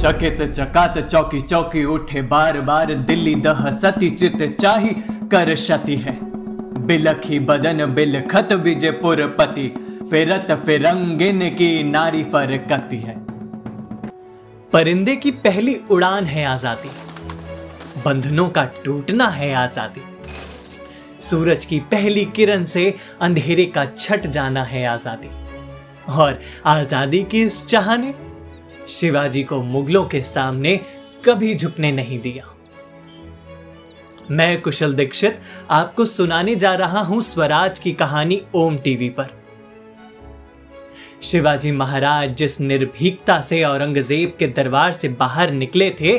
चकित चकात चौकी चौकी उठे बार बार, दिल्ली दह सती चित चाही, कर शति है। बिलखी बदन, बिलखत विजयपुर पति, फिरत फिरंगिन की नारी फरकती है। परिंदे की पहली उड़ान है आज़ादी, बंधनों का टूटना है आज़ादी। सूरज की पहली किरण से अंधेरे का छट जाना है आज़ादी। और आज़ादी की इस चाह ने शिवाजी को मुगलों के सामने कभी झुकने नहीं दिया। मैं कुशल दीक्षित आपको सुनाने जा रहा हूँ स्वराज की कहानी ओम टीवी पर। शिवाजी महाराज जिस निर्भीकता से औरंगज़ेब के दरबार से बाहर निकले थे,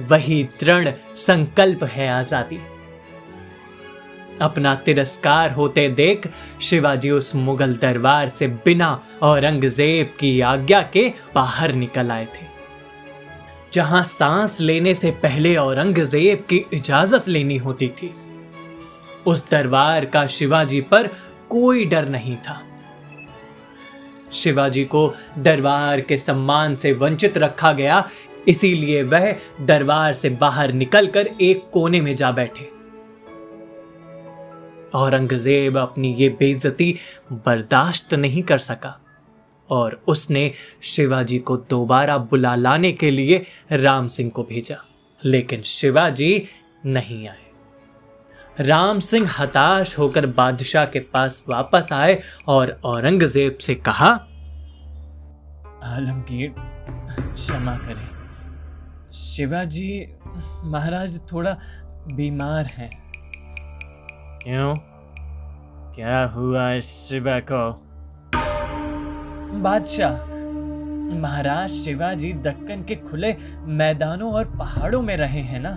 वही दृढ़ संकल्प है आज़ादी। अपना तिरस्कार होते देख शिवाजी उस मुगल दरबार से बिना औरंगज़ेब की आज्ञा के बाहर निकल आए थे। जहाँ सांस लेने से पहले औरंगज़ेब की इजाज़त लेनी होती थी। उस दरबार का शिवाजी पर कोई डर नहीं था। शिवाजी को दरबार के सम्मान से वंचित रखा गया, इसीलिए वह दरबार से बाहर निकलकर एक कोने में जा बैठे। औरंगज़ेब अपनी ये बेइज्जती बर्दाश्त नहीं कर सका। और उसने शिवाजी को दोबारा बुला लाने के लिए राम सिंह को भेजा, लेकिन शिवाजी नहीं आए। राम सिंह हताश होकर बादशाह के पास वापस आए और औरंगज़ेब से कहा, आलमगीर, क्षमा करें। शिवाजी महाराज थोड़ा बीमार हैं। क्यों? क्या हुआ इस शिवा को? बादशाह महाराज शिवाजी दक्कन के खुले मैदानों और पहाड़ों में रहे हैं ना?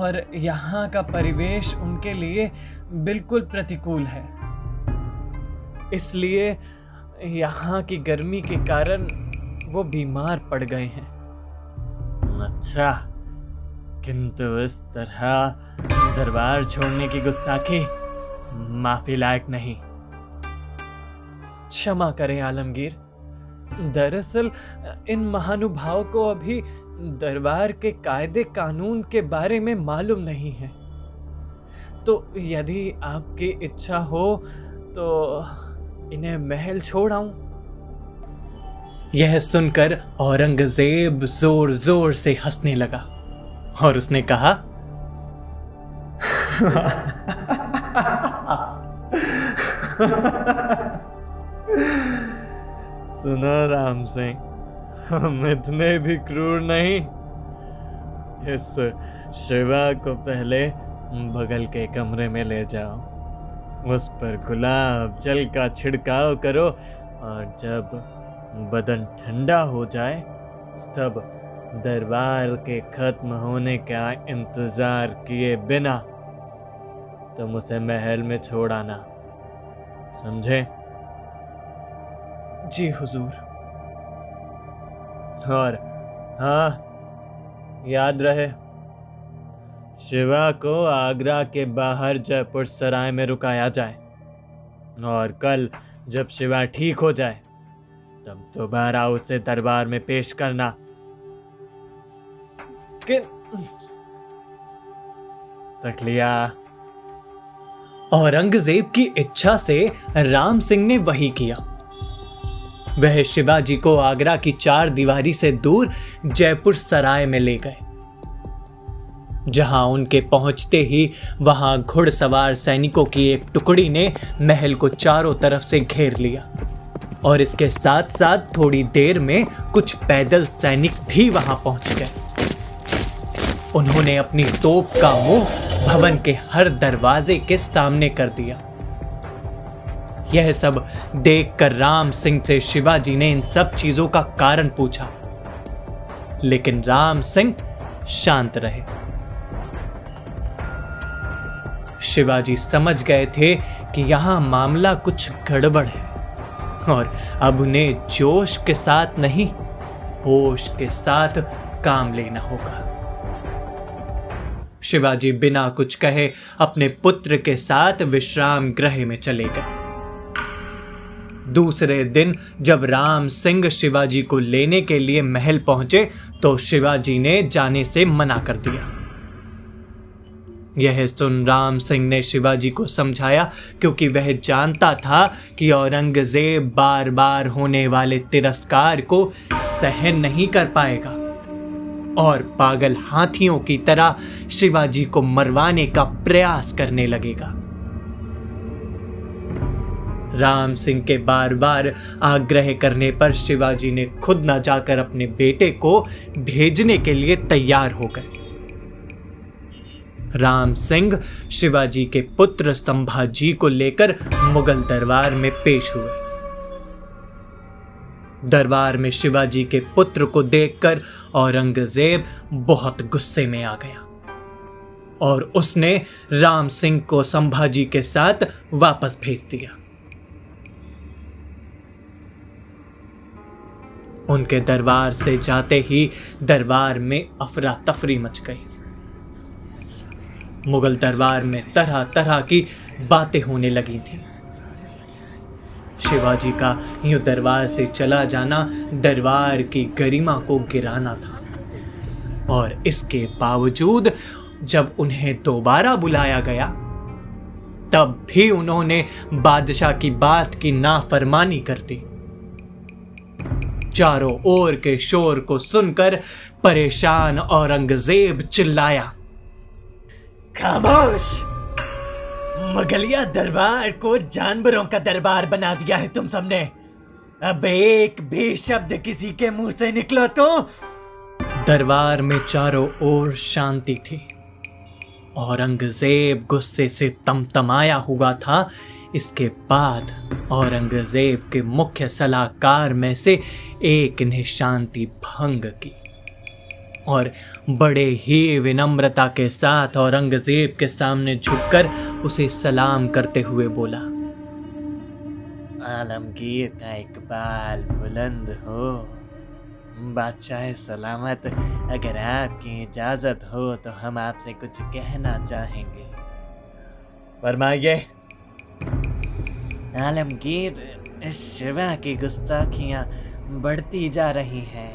और यहाँ का परिवेश उनके लिए बिल्कुल प्रतिकूल है। इसलिए यहाँ की गर्मी के कारण वो बीमार पड़ गए हैं। अच्छा किंतु इस तरह दरबार छोड़ने की गुस्ताखी माफ़ी लायक नहीं। क्षमा करें आलमगीर। दरअसल, इन महानुभाव को अभी दरबार के कायदे कानून के बारे में मालूम नहीं है। तो यदि आपकी इच्छा हो तो इन्हें महल छोड़ आऊँ। यह सुनकर औरंगज़ेब ज़ोर ज़ोर से हंसने लगा और उसने कहा सुनो राम सिंह, हम इतने भी क्रूर नहीं। इस शिवा को पहले बगल के कमरे में ले जाओ। उस पर गुलाब जल का छिड़काव करो और जब बदन ठंडा हो जाए, तब दरबार के खत्म होने का इंतज़ार किए बिना तुम उसे महल में छोड़ आना। समझे? जी हुजूर। और हाँ याद रहे शिवा को आगरा के बाहर जयपुर सराय में रुकाया जाए और कल जब शिवा ठीक हो जाए तब दोबारा उसे दरबार में पेश करना। कि तकलिया। औरंगज़ेब की इच्छा से राम सिंह ने वही किया। वह शिवाजी को आगरा की चार दीवारी से दूर जयपुर सराय में ले गए। जहाँ उनके पहुँचते ही वहाँ घुड़सवार सैनिकों की एक टुकड़ी ने महल को चारों तरफ़ से घेर लिया। और इसके साथ साथ थोड़ी देर में कुछ पैदल सैनिक भी वहाँ पहुँच गए। उन्होंने अपनी तोप का मुँह भवन के हर दरवाजे के सामने कर दिया। यह सब देखकर राम सिंह से शिवाजी ने इन सब चीज़ों का कारण पूछा। लेकिन राम सिंह शांत रहे। शिवाजी समझ गए थे कि यहाँ मामला कुछ गड़बड़ है और अब उन्हें जोश के साथ नहीं, होश के साथ काम लेना होगा। शिवाजी बिना कुछ कहे अपने पुत्र के साथ विश्राम गृह में चले गए। दूसरे दिन जब राम सिंह शिवाजी को लेने के लिए महल पहुँचे तो शिवाजी ने जाने से मना कर दिया। यह सुन राम सिंह ने शिवाजी को समझाया, क्योंकि वह जानता था कि औरंगज़ेब बार बार होने वाले तिरस्कार को सहन नहीं कर पाएगा। और पागल हाथियों की तरह शिवाजी को मरवाने का प्रयास करने लगेगा। राम सिंह के बार बार आग्रह करने पर शिवाजी ने खुद न जाकर अपने बेटे को भेजने के लिए तैयार हो गए। राम सिंह शिवाजी के पुत्र संभाजी को लेकर मुगल दरबार में पेश हुए। दरबार में शिवाजी के पुत्र को देखकर औरंगज़ेब बहुत गुस्से में आ गया और उसने राम सिंह को संभाजी के साथ वापस भेज दिया। उनके दरबार से जाते ही दरबार में अफरा तफरी मच गई। मुगल दरबार में तरह तरह की बातें होने लगी थी। शिवाजी का यूँ दरबार से चला जाना दरबार की गरिमा को गिराना था। और इसके बावजूद जब उन्हें दोबारा बुलाया गया, तब भी उन्होंने बादशाह की बात की नाफरमानी कर दी। चारों ओर के शोर को सुनकर परेशान औरंगज़ेब चिल्लाया, खामोश! मुगलिया दरबार को जानवरों का दरबार बना दिया है तुम सबने। अब एक भी शब्द किसी के मुँह से निकलो तो? दरबार में चारों ओर शांति थी औरंगज़ेब गुस्से से तमतमाया हुआ था। इसके बाद औरंगज़ेब के मुख्य सलाहकार में से एक ने शांति भंग की। और बड़े ही विनम्रता के साथ औरंगज़ेब के सामने झुककर उसे सलाम करते हुए बोला आलमगीर का इकबाल बुलंद हो। बादशाह सलामत अगर आपकी इजाज़त हो तो हम आपसे कुछ कहना चाहेंगे। फरमाइए। आलमगीर शिवा की गुस्ताखियाँ बढ़ती जा रही हैं।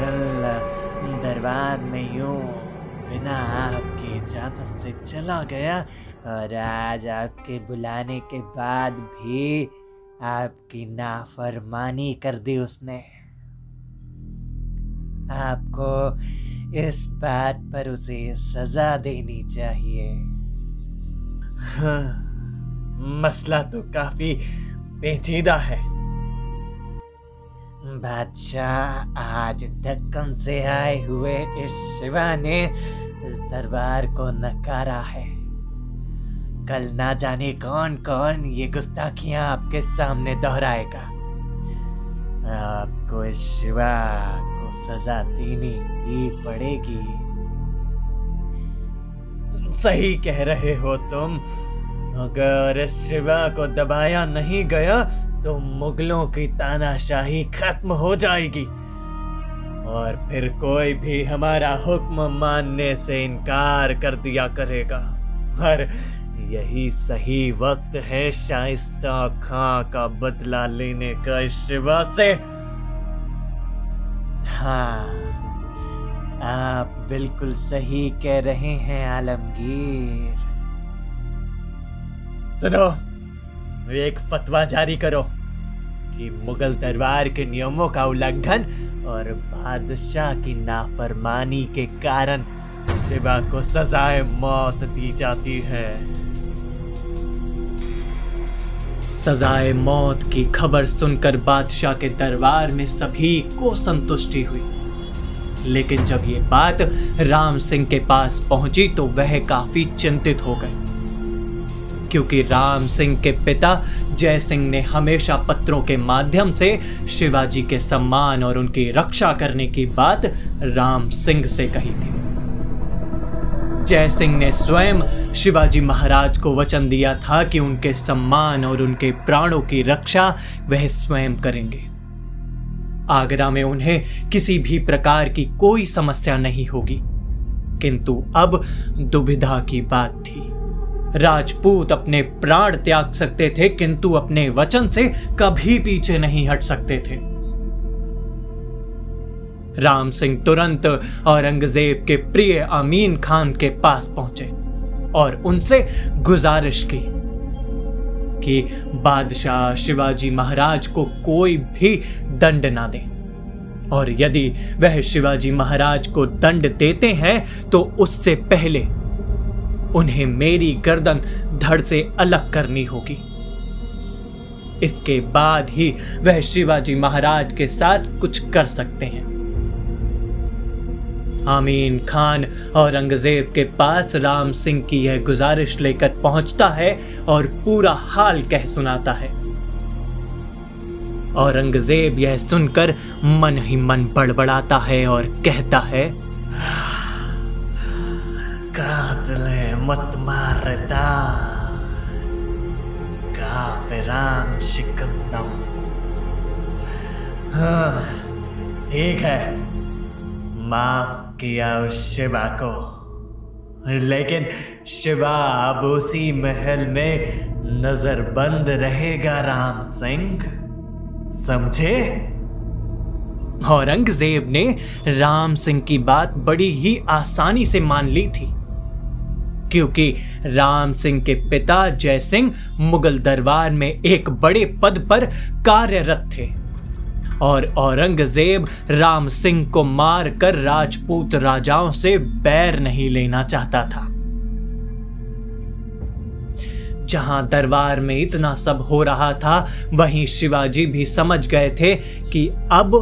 कल दरबार में यूँ बिना आपकी इजाज़त से चला गया और आज आपके बुलाने के बाद भी आपकी नाफरमानी कर दी उसने। आपको इस बात पर उसे सजा देनी चाहिए। हाँ, मसला तो काफ़ी पेचीदा है। बादशाह, आज दक्कन से आए हुए इस शिवा ने इस दरबार को नकारा है। कल ना जाने कौन कौन ये गुस्ताखियाँ आपके सामने दोहराएगा। आपको इस शिवा को सजा देनी ही पड़ेगी। सही कह रहे हो तुम। अगर इस शिवा को दबाया नहीं गया तो मुगलों की तानाशाही खत्म हो जाएगी। और फिर कोई भी हमारा हुक्म मानने से इनकार कर दिया करेगा। और यही सही वक्त है शाइस्ता खां का बदला लेने का शिवा से। हाँ आप बिल्कुल सही कह रहे हैं, आलमगीर। सुनो। एक फतवा जारी करो कि मुगल दरबार के नियमों का उल्लंघन और बादशाह की नाफरमानी के कारण शिवा को सजाए मौत दी जाती है। सजाए मौत की खबर सुनकर बादशाह के दरबार में सभी को संतुष्टि हुई। लेकिन जब ये बात राम सिंह के पास पहुँची तो वह काफ़ी चिंतित हो गए। क्योंकि राम सिंह के पिता जय सिंह ने हमेशा पत्रों के माध्यम से शिवाजी के सम्मान और उनकी रक्षा करने की बात राम सिंह से कही थी। जय सिंह ने स्वयं शिवाजी महाराज को वचन दिया था कि उनके सम्मान और उनके प्राणों की रक्षा वह स्वयं करेंगे। आगरा में उन्हें किसी भी प्रकार की कोई समस्या नहीं होगी, किंतु अब दुविधा की बात थी। राजपूत अपने प्राण त्याग सकते थे, किंतु अपने वचन से कभी पीछे नहीं हट सकते थे। राम सिंह तुरंत औरंगज़ेब के प्रिय अमीन खान के पास पहुँचे और उनसे गुजारिश की कि बादशाह शिवाजी महाराज को कोई भी दंड ना दे। और यदि वह शिवाजी महाराज को दंड देते हैं तो उससे पहले उन्हें मेरी गर्दन धड़ से अलग करनी होगी। इसके बाद ही वह शिवाजी महाराज के साथ कुछ कर सकते हैं। आमीन खान औरंगज़ेब के पास राम सिंह की यह गुजारिश लेकर पहुँचता है और पूरा हाल कह सुनाता है। औरंगज़ेब यह सुनकर मन ही मन बड़बड़ाता है और कहता है, कातले मत मारता काफिरान शिकंदम। हाँ ठीक है। माफ़ किया उस शिवा को। लेकिन शिवा अब उसी महल में नजरबंद रहेगा, राम सिंह। समझे? औरंगज़ेब ने राम सिंह की बात बड़ी ही आसानी से मान ली थी। क्योंकि राम सिंह के पिता जय सिंह मुगल दरबार में एक बड़े पद पर कार्यरत थे। और औरंगज़ेब राम सिंह को मारकर राजपूत राजाओं से बैर नहीं लेना चाहता था। जहाँ दरबार में इतना सब हो रहा था, वहीं शिवाजी भी समझ गए थे कि अब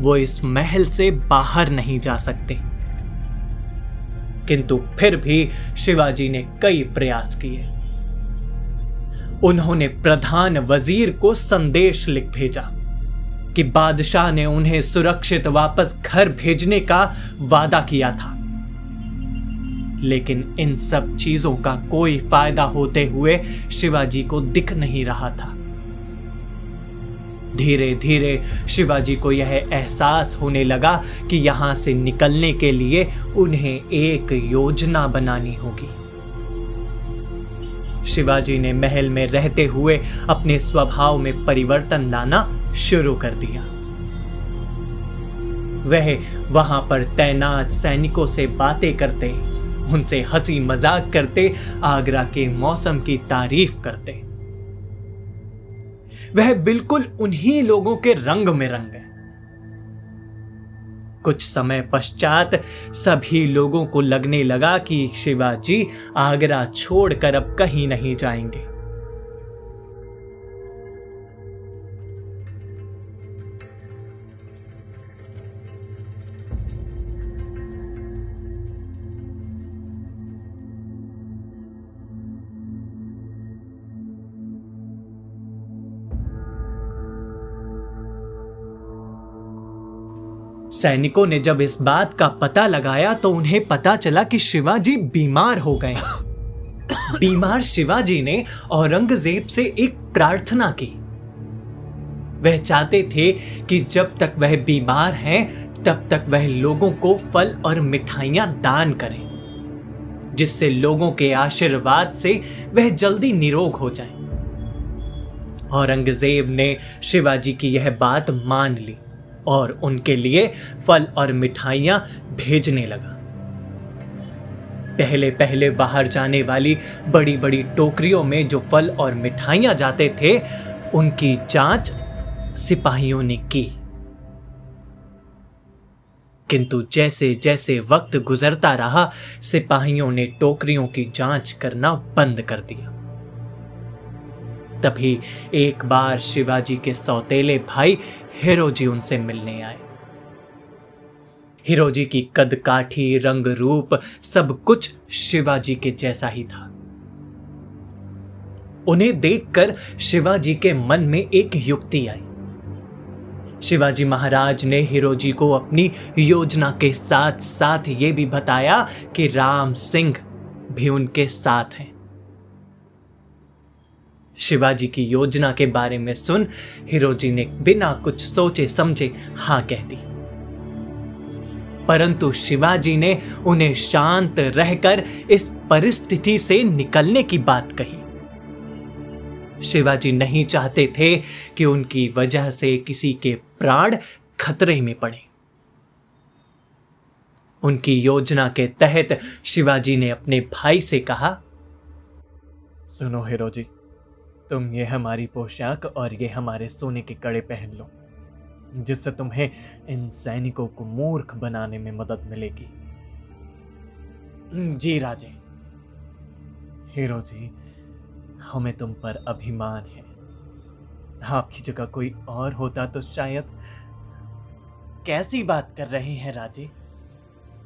वो इस महल से बाहर नहीं जा सकते। किंतु फिर भी शिवाजी ने कई प्रयास किए। उन्होंने प्रधान वज़ीर को संदेश लिख भेजा कि बादशाह ने उन्हें सुरक्षित वापस घर भेजने का वादा किया था। लेकिन इन सब चीज़ों का कोई फ़ायदा होते हुए शिवाजी को दिख नहीं रहा था। धीरे धीरे शिवाजी को यह एहसास होने लगा कि यहाँ से निकलने के लिए उन्हें एक योजना बनानी होगी। शिवाजी ने महल में रहते हुए अपने स्वभाव में परिवर्तन लाना शुरू कर दिया। वह वहाँ पर तैनात सैनिकों से बातें करते, उनसे हँसी मज़ाक करते, आगरा के मौसम की तारीफ़ करते। वह बिल्कुल उन्हीं लोगों के रंग में रंग है। कुछ समय पश्चात सभी लोगों को लगने लगा कि शिवाजी आगरा छोड़कर अब कहीं नहीं जाएँगे। सैनिकों ने जब इस बात का पता लगाया तो उन्हें पता चला कि शिवाजी बीमार हो गए। बीमार शिवाजी ने औरंगज़ेब से एक प्रार्थना की। वह चाहते थे कि जब तक वह बीमार हैं, तब तक वह लोगों को फल और मिठाइयाँ दान करें, जिससे लोगों के आशीर्वाद से वह जल्दी निरोग हो जाए। औरंगज़ेब ने शिवाजी की यह बात मान ली। और उनके लिए फल और मिठाइयाँ भेजने लगा। पहले पहले बाहर जाने वाली बड़ी बड़ी टोकरियों में जो फल और मिठाइयाँ जाते थे, उनकी जाँच सिपाहियों ने की। किंतु जैसे जैसे वक्त गुजरता रहा, सिपाहियों ने टोकरियों की जाँच करना बंद कर दिया। तभी एक बार शिवाजी के सौतेले भाई हिरोजी उनसे मिलने आए। हिरोजी की कद काठी रंग रूप सब कुछ शिवाजी के जैसा ही था। उन्हें देखकर शिवाजी के मन में एक युक्ति आई। शिवाजी महाराज ने हिरोजी को अपनी योजना के साथ साथ ये भी बताया कि राम सिंह भी उनके साथ हैं। शिवाजी की योजना के बारे में सुन हिरोजी ने बिना कुछ सोचे समझे हाँ कह दी। परंतु शिवाजी ने उन्हें शांत रहकर इस परिस्थिति से निकलने की बात कही। शिवाजी नहीं चाहते थे कि उनकी वजह से किसी के प्राण खतरे में पड़े। उनकी योजना के तहत शिवाजी ने अपने भाई से कहा, सुनो हीरो जी तुम ये हमारी पोशाक और ये हमारे सोने के कड़े पहन लो, जिससे तुम्हें इन सैनिकों को मूर्ख बनाने में मदद मिलेगी। जी राजे। हीरो जी, हमें तुम पर अभिमान है। आपकी जगह कोई और होता तो शायद कैसी बात कर रहे हैं राजे?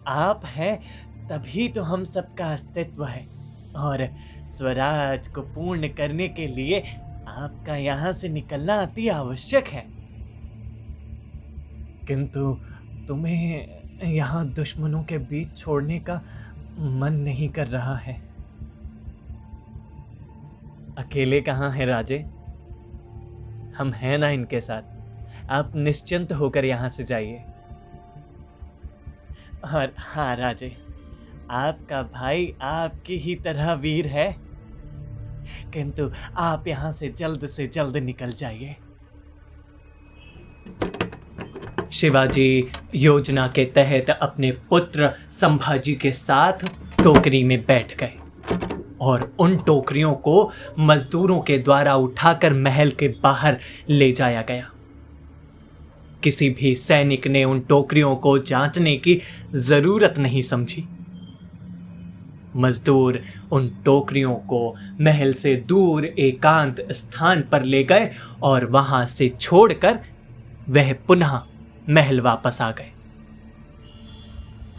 आप हैं, तभी तो हम सबका अस्तित्व है। और स्वराज को पूर्ण करने के लिए आपका यहाँ से निकलना अति आवश्यक है। किंतु तुम्हें यहाँ दुश्मनों के बीच छोड़ने का मन नहीं कर रहा है। अकेले कहाँ है राजे? हम हैं ना इनके साथ। आप निश्चिंत होकर यहाँ से जाइए। और हाँ राजे। आपका भाई आपकी ही तरह वीर है। किंतु आप यहाँ से जल्द से जल्द निकल जाइए। शिवाजी योजना के तहत अपने पुत्र संभाजी के साथ टोकरी में बैठ गए और उन टोकरियों को मजदूरों के द्वारा उठाकर महल के बाहर ले जाया गया। किसी भी सैनिक ने उन टोकरियों को जांचने की ज़रूरत नहीं समझी। मजदूर उन टोकरियों को महल से दूर एकांत स्थान पर ले गए और वहाँ से छोड़कर वह पुनः महल वापस आ गए।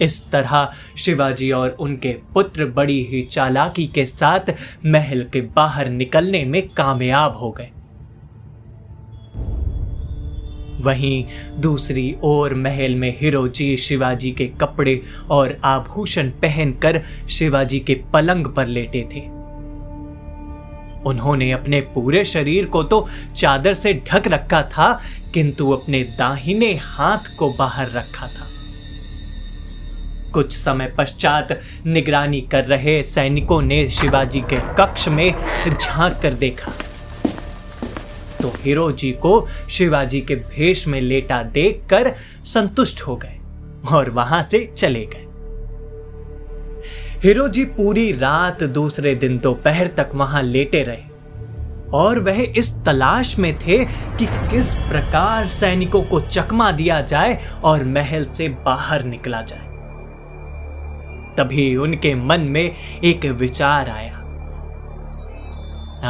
इस तरह शिवाजी और उनके पुत्र बड़ी ही चालाकी के साथ महल के बाहर निकलने में कामयाब हो गए। वहीं दूसरी ओर महल में हिरोजी शिवाजी के कपड़े और आभूषण पहनकर शिवाजी के पलंग पर लेटे थे। उन्होंने अपने पूरे शरीर को तो चादर से ढक रखा था, किंतु अपने दाहिने हाथ को बाहर रखा था। कुछ समय पश्चात निगरानी कर रहे सैनिकों ने शिवाजी के कक्ष में झाँक कर देखा। तो हीरो जी को शिवाजी के भेष में लेटा देखकर संतुष्ट हो गए और वहाँ से चले गए। हीरो जी पूरी रात दूसरे दिन दोपहर तक वहाँ लेटे रहे और वह इस तलाश में थे कि किस प्रकार सैनिकों को चकमा दिया जाए और महल से बाहर निकला जाए। तभी उनके मन में एक विचार आया।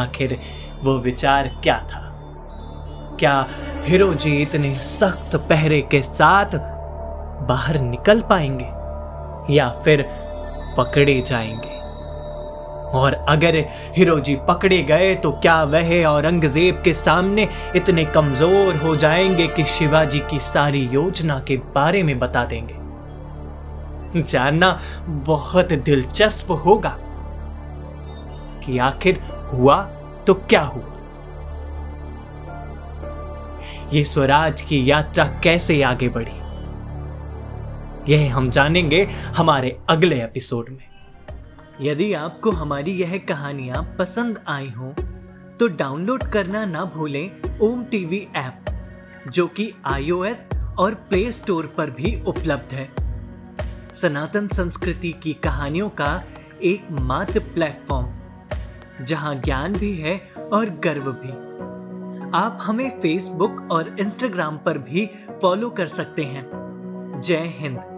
आखिर वो विचार क्या था? क्या हीरो जी इतने सख्त पहरे के साथ बाहर निकल पाएँगे या फिर पकड़े जाएँगे? और अगर हिरोजी पकड़े गए तो क्या वह औरंगज़ेब के सामने इतने कमज़ोर हो जाएँगे कि शिवाजी की सारी योजना के बारे में बता देंगे? जानना बहुत दिलचस्प होगा कि आखिर हुआ तो क्या हुआ? ये स्वराज की यात्रा कैसे आगे बढ़ी? यह हम जानेंगे हमारे अगले एपिसोड में। यदि आपको हमारी यह कहानियाँ पसंद आई हो तो डाउनलोड करना ना भूलें ओम टीवी ऐप, जो कि आईओएस और प्ले स्टोर पर भी उपलब्ध है। सनातन संस्कृति की कहानियों का एक मात्र प्लेटफॉर्म, जहाँ ज्ञान भी है और गर्व भी। आप हमें फेसबुक और इंस्टाग्राम पर भी फॉलो कर सकते हैं। जय हिंद।